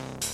you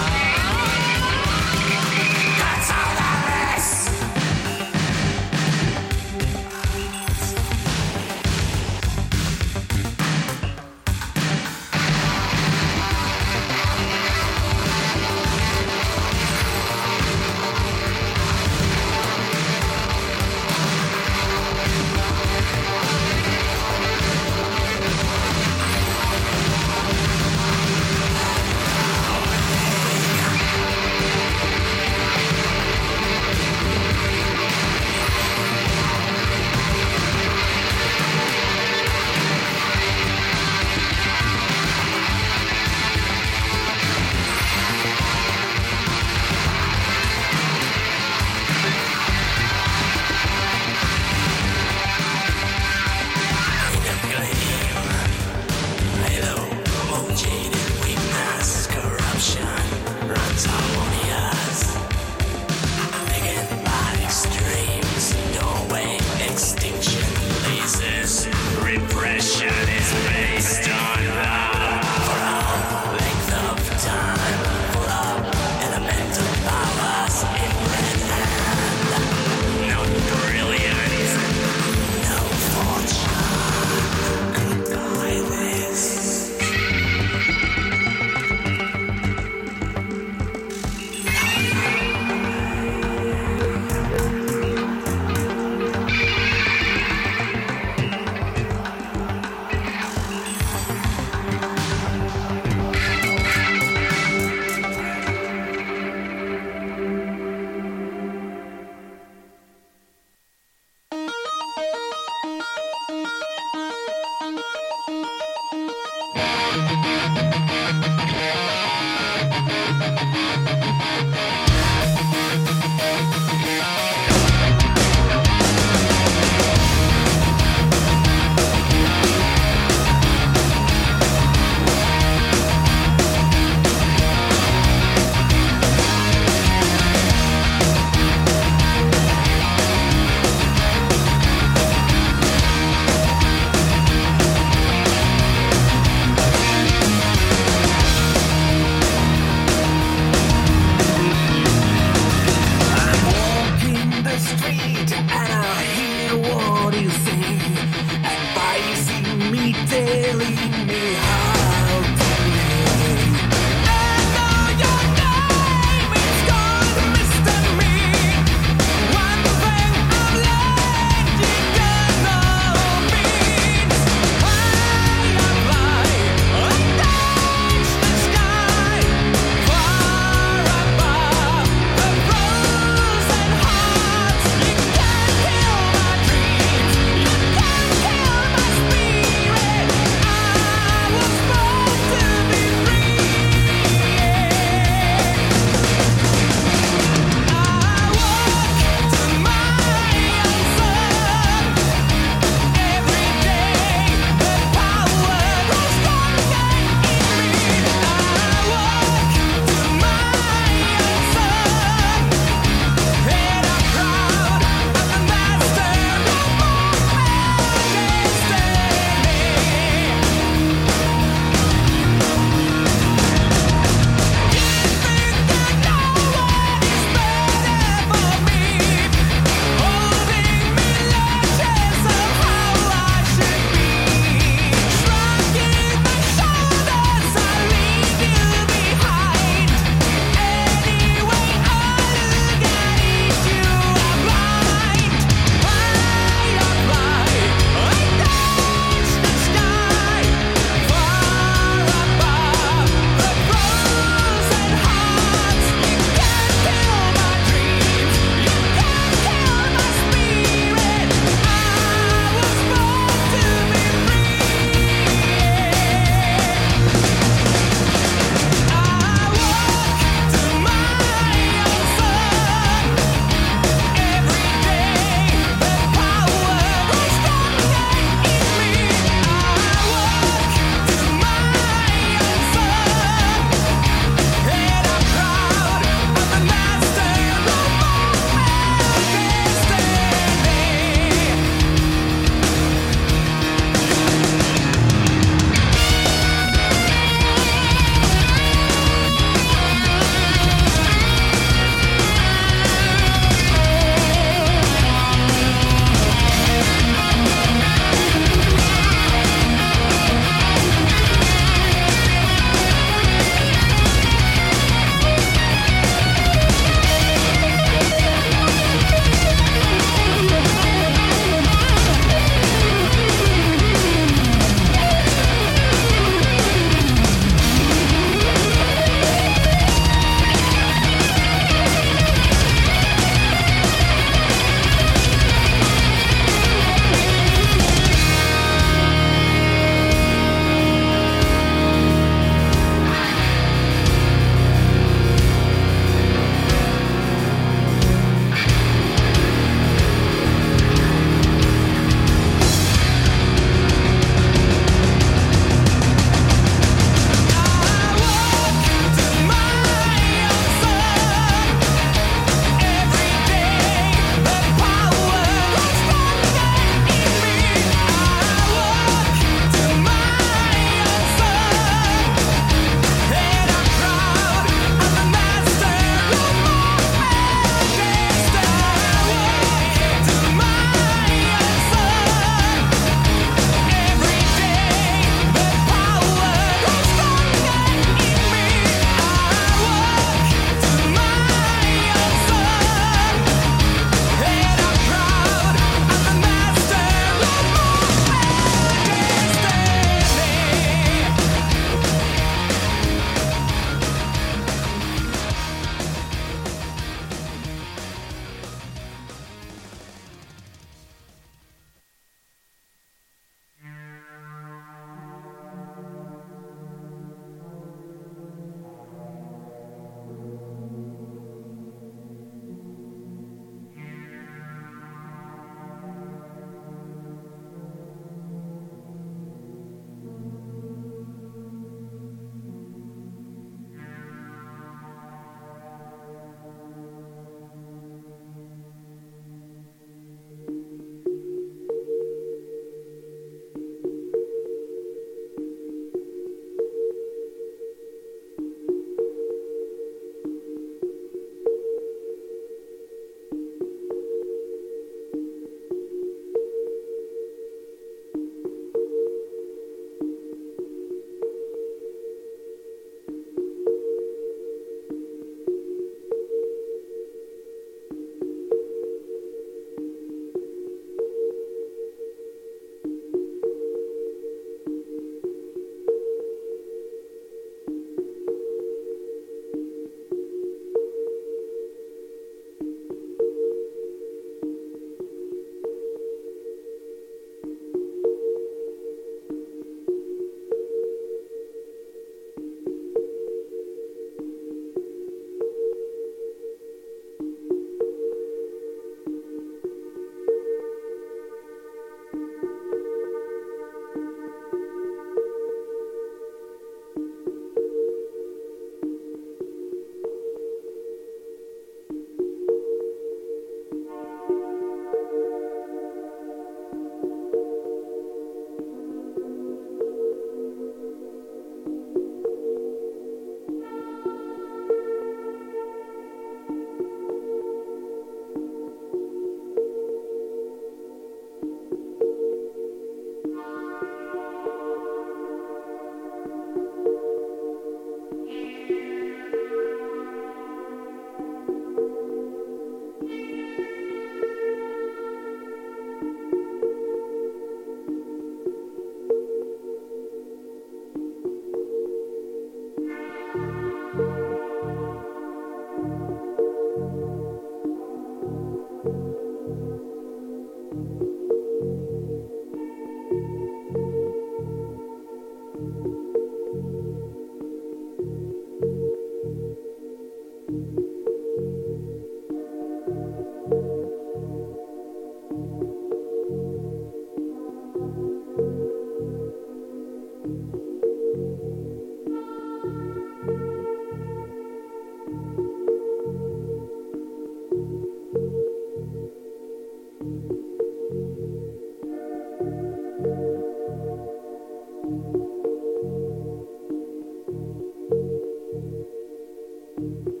you.